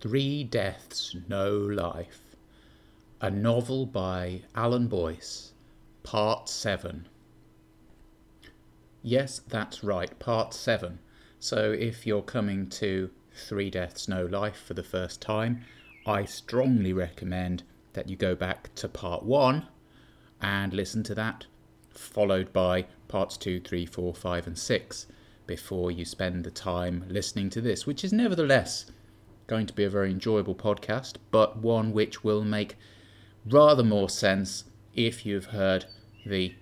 Three Deaths, No Life. A novel by Alan Boyce. Part 7. Yes, that's right, Part 7. So if you're coming to Three Deaths, No Life for the first time, I strongly recommend that you go back to Part 1 and listen to that, followed by Parts 2, 3, 4, 5, and 6 before you spend the time listening to this, which is nevertheless going to be a very enjoyable podcast, but one which will make rather more sense if you've heard the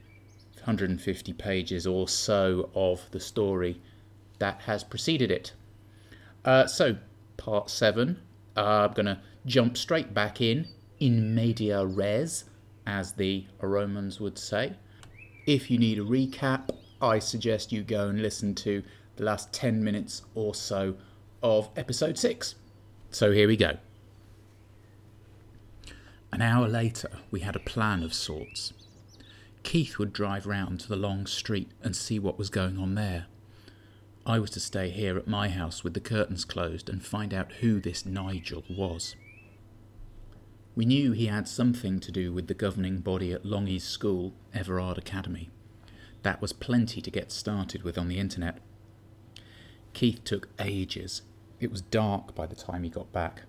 150 pages or so of the story that has preceded it. Uh, so, part 7, uh, I'm going to jump straight back in, in media res, as the Romans would say. If you need a recap, I suggest you go and listen to the last 10 minutes or so of episode 6. So here we go. An hour later, we had a plan of sorts. Keith would drive round to the long street and see what was going on there. I was to stay here at my house with the curtains closed and find out who this Nigel was. We knew he had something to do with the governing body at Longy's school, Everard Academy. That was plenty to get started with on the internet. Keith took ages it was dark by the time he got back.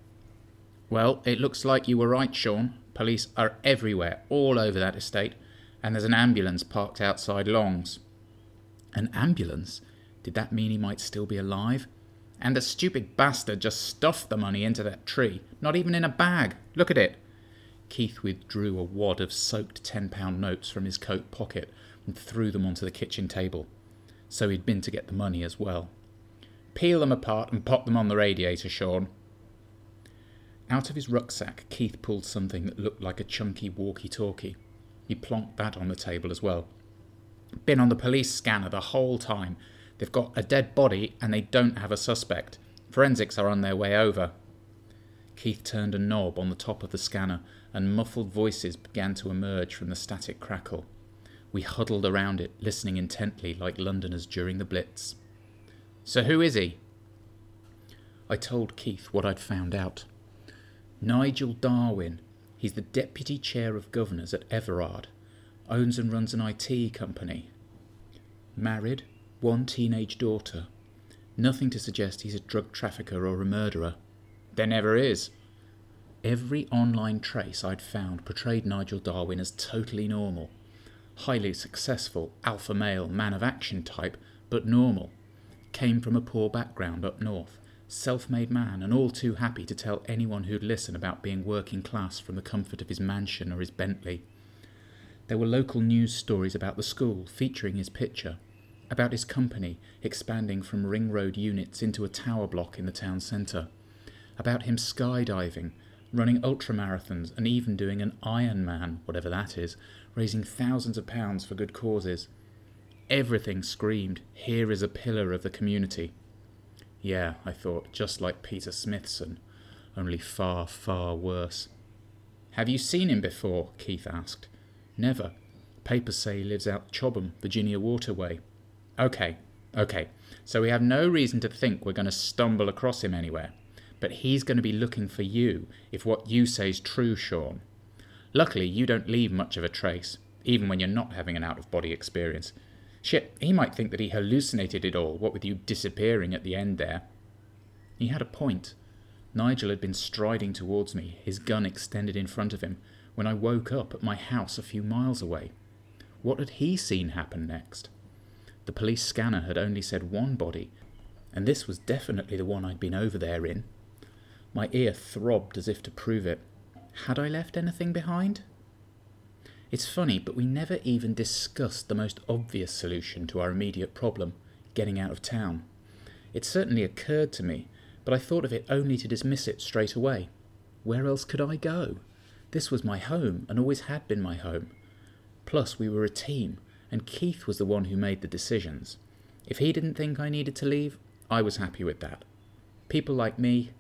Well, it looks like you were right, Sean. Police are everywhere, all over that estate, and there's an ambulance parked outside Long's. An ambulance? Did that mean he might still be alive? And the stupid bastard just stuffed the money into that tree, not even in a bag. Look at it. Keith withdrew a wad of soaked £10 notes from his coat pocket and threw them onto the kitchen table. So he'd been to get the money as well. Peel them apart and pop them on the radiator, Sean. Out of his rucksack, Keith pulled something that looked like a chunky walkie talkie. He plonked that on the table as well. Been on the police scanner the whole time. They've got a dead body and they don't have a suspect. Forensics are on their way over. Keith turned a knob on the top of the scanner and muffled voices began to emerge from the static crackle. We huddled around it, listening intently like Londoners during the Blitz. So who is he? I told Keith what I'd found out. Nigel Darwin. He's the deputy chair of governors at Everard. Owns and runs an IT company. Married, one teenage daughter. Nothing to suggest he's a drug trafficker or a murderer. There never is. Every online trace I'd found portrayed Nigel Darwin as totally normal. Highly successful, alpha male, man of action type, but normal came from a poor background up north, self made man, and all too happy to tell anyone who'd listen about being working class from the comfort of his mansion or his Bentley. There were local news stories about the school featuring his picture, about his company expanding from ring road units into a tower block in the town centre, about him skydiving, running ultramarathons, and even doing an Ironman, whatever that is, raising thousands of pounds for good causes. Everything screamed, Here is a pillar of the community. Yeah, I thought, just like Peter Smithson, only far, far worse. Have you seen him before? Keith asked. Never. Papers say he lives out Chobham, Virginia Water way. Okay, okay. So we have no reason to think we're going to stumble across him anywhere. But he's going to be looking for you if what you say is true, Sean. Luckily, you don't leave much of a trace, even when you're not having an out of body experience. Shit, he might think that he hallucinated it all, what with you disappearing at the end there. He had a point. Nigel had been striding towards me, his gun extended in front of him, when I woke up at my house a few miles away. What had he seen happen next? The police scanner had only said one body, and this was definitely the one I'd been over there in. My ear throbbed as if to prove it. Had I left anything behind? It's funny, but we never even discussed the most obvious solution to our immediate problem getting out of town. It certainly occurred to me, but I thought of it only to dismiss it straight away. Where else could I go? This was my home, and always had been my home. Plus, we were a team, and Keith was the one who made the decisions. If he didn't think I needed to leave, I was happy with that. People like me,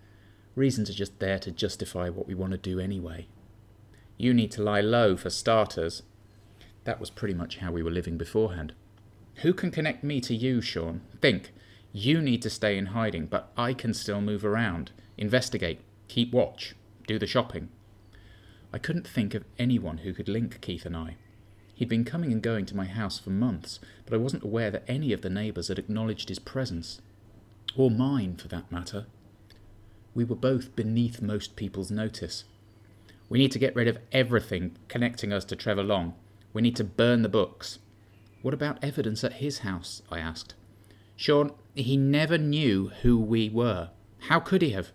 reasons are just there to justify what we want to do anyway. You need to lie low for starters. That was pretty much how we were living beforehand. Who can connect me to you, Sean? Think. You need to stay in hiding, but I can still move around, investigate, Keep watch. Do the shopping. I couldn't think of anyone who could link Keith and I. He'd been coming and going to my house for months, but I wasn't aware that any of the neighbours had acknowledged his presence. Or mine, for that matter. We were both beneath most people's notice. We need to get rid of everything connecting us to Trevor Long. We need to burn the books. What about evidence at his house? I asked. Sean, he never knew who we were. How could he have?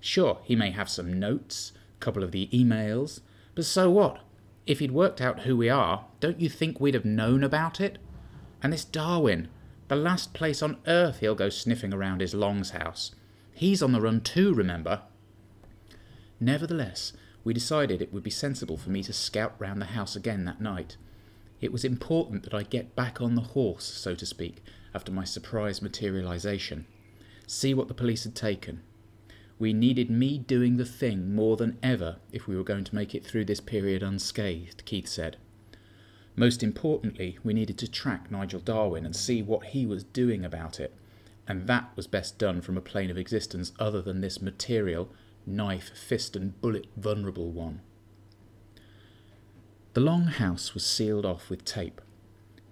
Sure, he may have some notes, a couple of the emails, but so what? If he'd worked out who we are, don't you think we'd have known about it? And this Darwin, the last place on earth he'll go sniffing around is Long's house. He's on the run too, remember? Nevertheless, we decided it would be sensible for me to scout round the house again that night. It was important that I get back on the horse, so to speak, after my surprise materialization. See what the police had taken. We needed me doing the thing more than ever if we were going to make it through this period unscathed, Keith said. Most importantly, we needed to track Nigel Darwin and see what he was doing about it, and that was best done from a plane of existence other than this material, knife, fist, and bullet vulnerable one. The long house was sealed off with tape.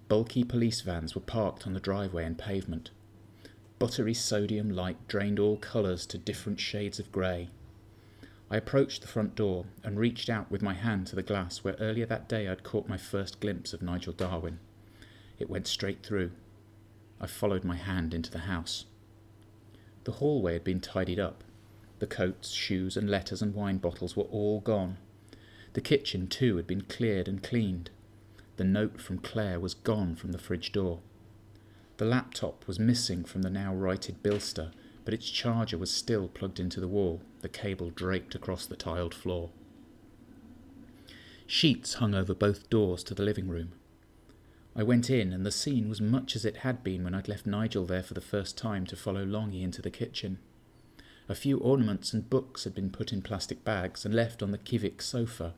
Bulky police vans were parked on the driveway and pavement. Buttery sodium light drained all colours to different shades of grey. I approached the front door and reached out with my hand to the glass where earlier that day I'd caught my first glimpse of Nigel Darwin. It went straight through. I followed my hand into the house. The hallway had been tidied up. The coats, shoes, and letters and wine bottles were all gone. The kitchen, too, had been cleared and cleaned. The note from Claire was gone from the fridge door. The laptop was missing from the now righted bilster, but its charger was still plugged into the wall, the cable draped across the tiled floor. Sheets hung over both doors to the living room. I went in, and the scene was much as it had been when I'd left Nigel there for the first time to follow Longy into the kitchen. A few ornaments and books had been put in plastic bags and left on the Kivik sofa.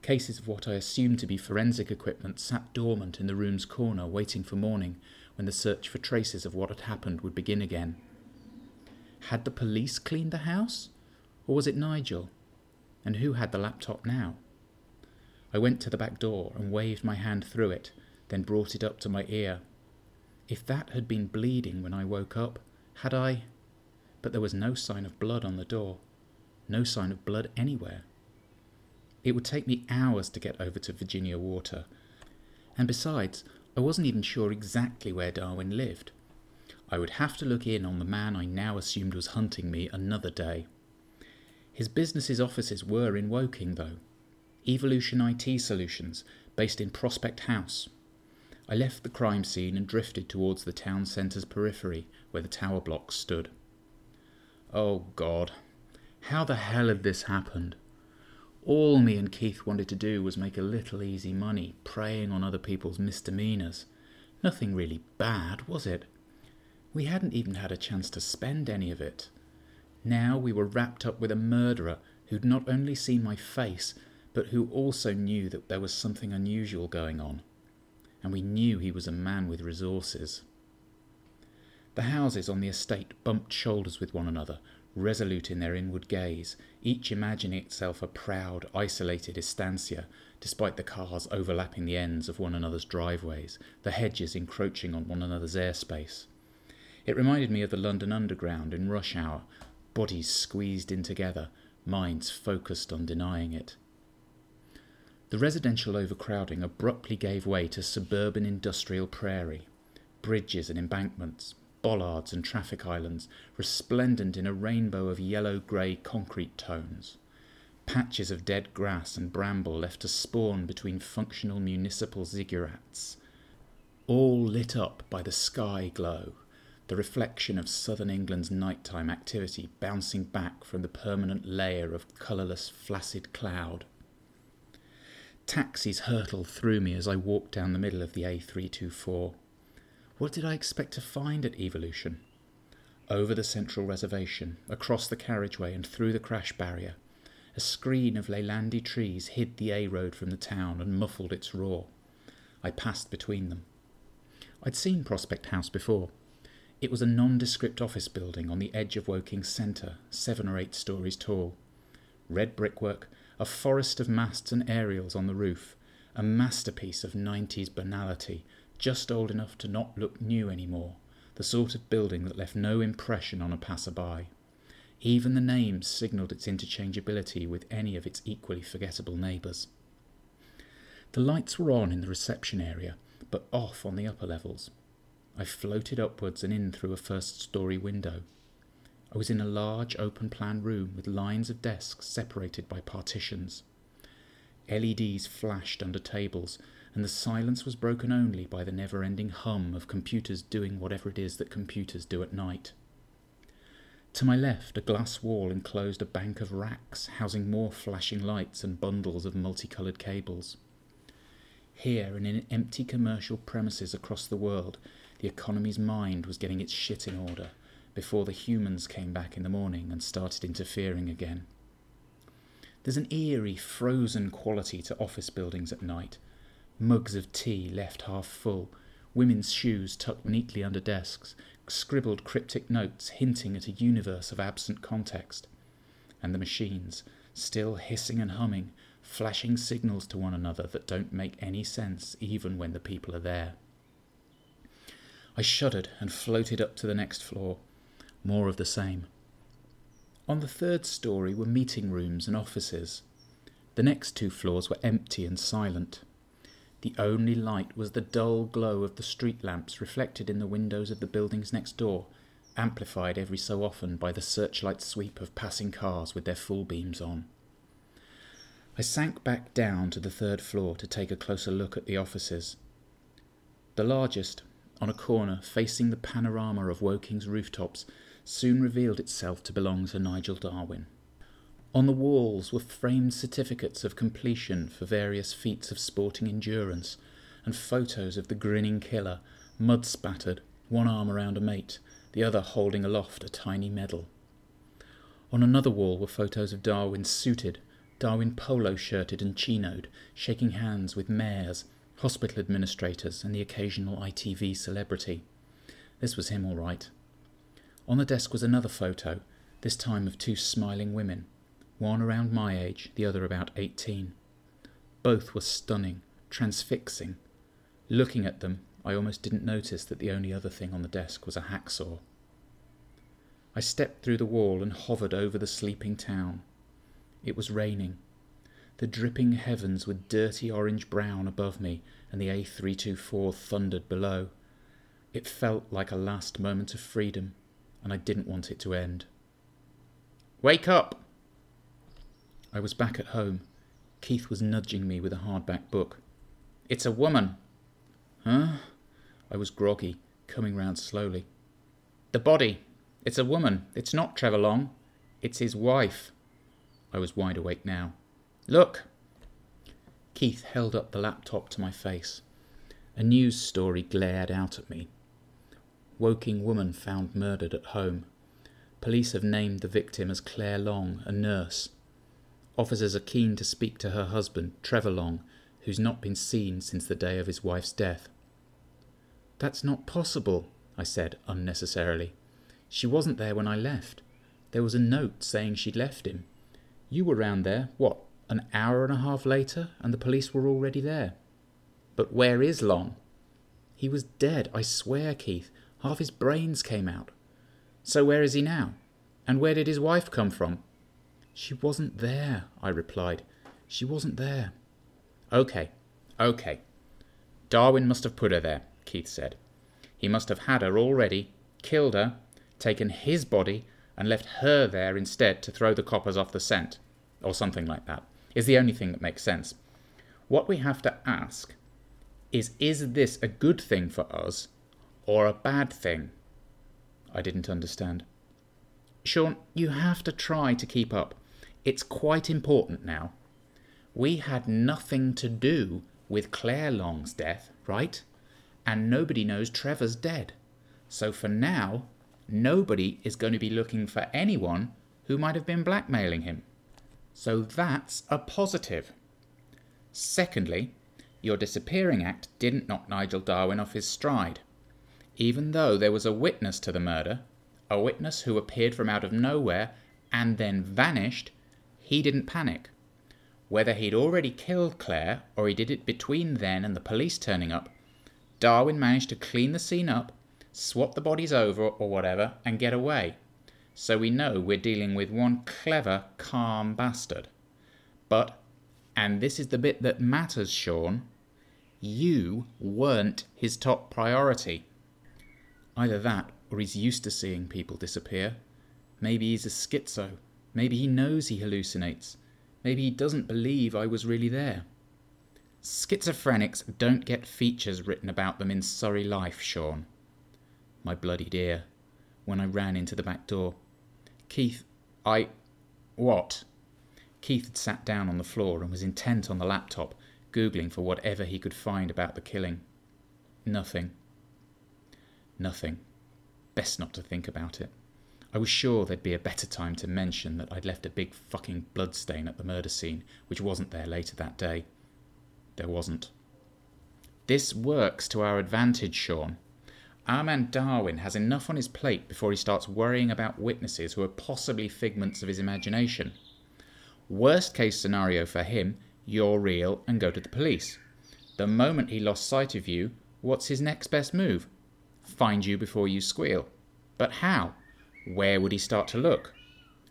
Cases of what I assumed to be forensic equipment sat dormant in the room's corner, waiting for morning, when the search for traces of what had happened would begin again. Had the police cleaned the house? Or was it Nigel? And who had the laptop now? I went to the back door and waved my hand through it, then brought it up to my ear. If that had been bleeding when I woke up, had I. But there was no sign of blood on the door, no sign of blood anywhere. It would take me hours to get over to Virginia Water, and besides, I wasn't even sure exactly where Darwin lived. I would have to look in on the man I now assumed was hunting me another day. His business's offices were in Woking, though. Evolution IT Solutions, based in Prospect House. I left the crime scene and drifted towards the town centre's periphery, where the tower blocks stood. Oh, God. How the hell had this happened? All me and Keith wanted to do was make a little easy money, preying on other people's misdemeanours. Nothing really bad, was it? We hadn't even had a chance to spend any of it. Now we were wrapped up with a murderer who'd not only seen my face, but who also knew that there was something unusual going on. And we knew he was a man with resources. The houses on the estate bumped shoulders with one another, resolute in their inward gaze, each imagining itself a proud, isolated estancia, despite the cars overlapping the ends of one another's driveways, the hedges encroaching on one another's airspace. It reminded me of the London Underground in rush hour, bodies squeezed in together, minds focused on denying it. The residential overcrowding abruptly gave way to suburban industrial prairie, bridges and embankments, bollards and traffic islands, resplendent in a rainbow of yellow grey concrete tones. Patches of dead grass and bramble left to spawn between functional municipal ziggurats, all lit up by the sky glow, the reflection of southern England's nighttime activity bouncing back from the permanent layer of colourless, flaccid cloud. Taxis hurtled through me as I walked down the middle of the A324. What did I expect to find at Evolution? Over the central reservation, across the carriageway, and through the crash barrier, a screen of Leylandi trees hid the A road from the town and muffled its roar. I passed between them. I'd seen Prospect House before. It was a nondescript office building on the edge of Woking Centre, seven or eight stories tall. Red brickwork, a forest of masts and aerials on the roof, a masterpiece of 90s banality, just old enough to not look new anymore, the sort of building that left no impression on a passerby. Even the names signalled its interchangeability with any of its equally forgettable neighbours. The lights were on in the reception area, but off on the upper levels. I floated upwards and in through a first story window. I was in a large open plan room with lines of desks separated by partitions. LEDs flashed under tables, and the silence was broken only by the never ending hum of computers doing whatever it is that computers do at night. To my left, a glass wall enclosed a bank of racks housing more flashing lights and bundles of multicoloured cables. Here, and in empty commercial premises across the world, the economy's mind was getting its shit in order before the humans came back in the morning and started interfering again. There's an eerie, frozen quality to office buildings at night. Mugs of tea left half full, women's shoes tucked neatly under desks, scribbled cryptic notes hinting at a universe of absent context. And the machines, still hissing and humming, flashing signals to one another that don't make any sense even when the people are there. I shuddered and floated up to the next floor. More of the same. On the third story were meeting rooms and offices. The next two floors were empty and silent. The only light was the dull glow of the street lamps reflected in the windows of the buildings next door, amplified every so often by the searchlight sweep of passing cars with their full beams on. I sank back down to the third floor to take a closer look at the offices. The largest, on a corner facing the panorama of Woking's rooftops, soon revealed itself to belong to Nigel Darwin. On the walls were framed certificates of completion for various feats of sporting endurance, and photos of the grinning killer, mud spattered, one arm around a mate, the other holding aloft a tiny medal. On another wall were photos of Darwin suited, Darwin polo shirted and chinoed, shaking hands with mayors, hospital administrators, and the occasional ITV celebrity. This was him all right. On the desk was another photo, this time of two smiling women one around my age, the other about 18. Both were stunning, transfixing. Looking at them, I almost didn't notice that the only other thing on the desk was a hacksaw. I stepped through the wall and hovered over the sleeping town. It was raining. The dripping heavens were dirty orange brown above me, and the A324 thundered below. It felt like a last moment of freedom, and I didn't want it to end. Wake up! I was back at home. Keith was nudging me with a hardback book. It's a woman. Huh? I was groggy, coming round slowly. The body. It's a woman. It's not Trevor Long. It's his wife. I was wide awake now. Look! Keith held up the laptop to my face. A news story glared out at me. Woking woman found murdered at home. Police have named the victim as Claire Long, a nurse. Officers are keen to speak to her husband, Trevor Long, who's not been seen since the day of his wife's death. That's not possible, I said unnecessarily. She wasn't there when I left. There was a note saying she'd left him. You were round there, what, an hour and a half later, and the police were already there. But where is Long? He was dead, I swear, Keith. Half his brains came out. So where is he now? And where did his wife come from? She wasn't there, I replied. She wasn't there. OK, OK. Darwin must have put her there, Keith said. He must have had her already, killed her, taken his body, and left her there instead to throw the coppers off the scent, or something like that, is the only thing that makes sense. What we have to ask is is this a good thing for us or a bad thing? I didn't understand. Sean, you have to try to keep up. It's quite important now. We had nothing to do with Claire Long's death, right? And nobody knows Trevor's dead. So for now, nobody is going to be looking for anyone who might have been blackmailing him. So that's a positive. Secondly, your disappearing act didn't knock Nigel Darwin off his stride. even though there was a witness to the murder, a witness who appeared from out of nowhere and then vanished, he didn't panic. Whether he'd already killed Claire or he did it between then and the police turning up, Darwin managed to clean the scene up, swap the bodies over or whatever, and get away. So we know we're dealing with one clever, calm bastard. But, and this is the bit that matters, Sean, you weren't his top priority. Either that, or he's used to seeing people disappear. Maybe he's a schizo. Maybe he knows he hallucinates. Maybe he doesn't believe I was really there. Schizophrenics don't get features written about them in Surrey Life, Sean. My bloody dear, when I ran into the back door. Keith, I. What? Keith had sat down on the floor and was intent on the laptop, Googling for whatever he could find about the killing. Nothing. Nothing. Best not to think about it. I was sure there'd be a better time to mention that I'd left a big fucking bloodstain at the murder scene, which wasn't there later that day. There wasn't. This works to our advantage, Sean. Our man Darwin has enough on his plate before he starts worrying about witnesses who are possibly figments of his imagination. Worst case scenario for him, you're real and go to the police. The moment he lost sight of you, what's his next best move? find you before you squeal. But how? Where would he start to look?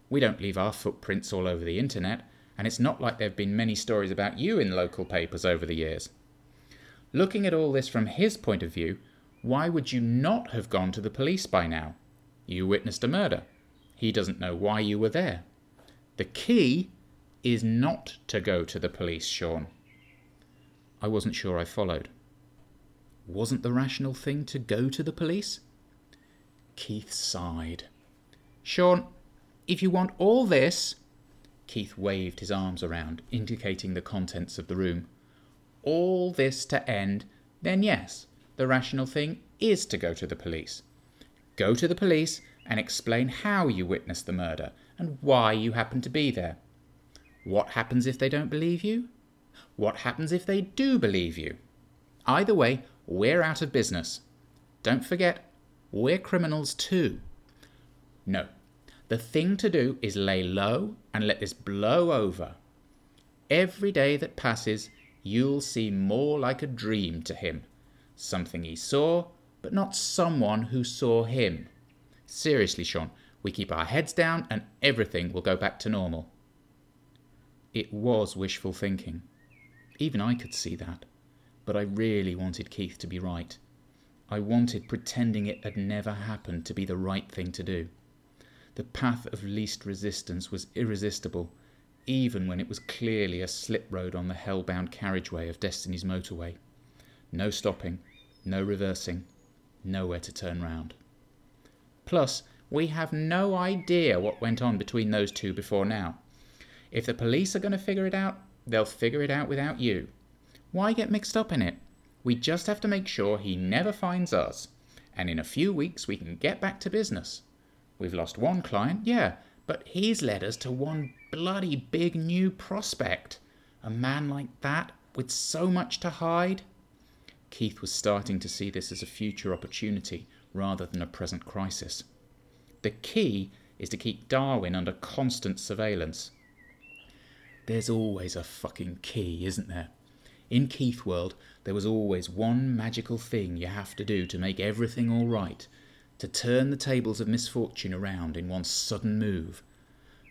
We don't leave our footprints all over the internet, and it's not like there have been many stories about you in local papers over the years. Looking at all this from his point of view, why would you not have gone to the police by now? You witnessed a murder. He doesn't know why you were there. The key is not to go to the police, Sean. I wasn't sure I followed wasn't the rational thing to go to the police? Keith sighed. Sean, if you want all this. Keith waved his arms around, indicating the contents of the room. All this to end, then yes, the rational thing is to go to the police. Go to the police and explain how you witnessed the murder and why you happened to be there. What happens if they don't believe you? What happens if they do believe you? Either way, we're out of business. Don't forget, we're criminals too. No, the thing to do is lay low and let this blow over. Every day that passes, you'll seem more like a dream to him. Something he saw, but not someone who saw him. Seriously, Sean, we keep our heads down and everything will go back to normal. It was wishful thinking. Even I could see that but I really wanted Keith to be right. I wanted pretending it had never happened to be the right thing to do. The path of least resistance was irresistible, even when it was clearly a slip road on the hell-bound carriageway of Destiny's motorway. No stopping, no reversing, nowhere to turn round. Plus, we have no idea what went on between those two before now. If the police are going to figure it out, they'll figure it out without you. Why get mixed up in it? We just have to make sure he never finds us, and in a few weeks we can get back to business. We've lost one client, yeah, but he's led us to one bloody big new prospect. A man like that, with so much to hide? Keith was starting to see this as a future opportunity rather than a present crisis. The key is to keep Darwin under constant surveillance. There's always a fucking key, isn't there? In Keith World, there was always one magical thing you have to do to make everything all right, to turn the tables of misfortune around in one sudden move.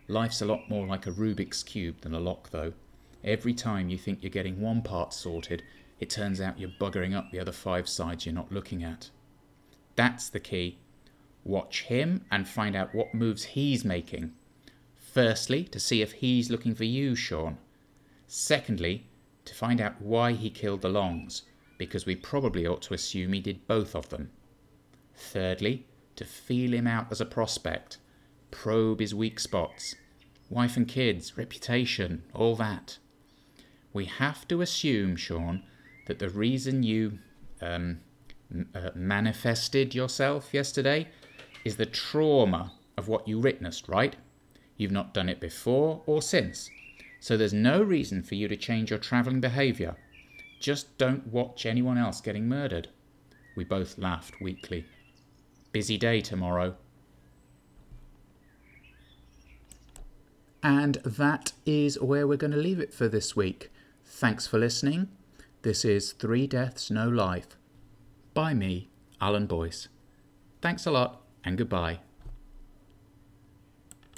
Life's a lot more like a Rubik's Cube than a lock, though. Every time you think you're getting one part sorted, it turns out you're buggering up the other five sides you're not looking at. That's the key. Watch him and find out what moves he's making. Firstly, to see if he's looking for you, Sean. Secondly, to find out why he killed the Longs, because we probably ought to assume he did both of them. Thirdly, to feel him out as a prospect, probe his weak spots, wife and kids, reputation, all that. We have to assume, Sean, that the reason you um, uh, manifested yourself yesterday is the trauma of what you witnessed, right? You've not done it before or since. So there's no reason for you to change your travelling behaviour. Just don't watch anyone else getting murdered. We both laughed weakly. Busy day tomorrow. And that is where we're going to leave it for this week. Thanks for listening. This is Three Deaths, No Life by me, Alan Boyce. Thanks a lot and goodbye.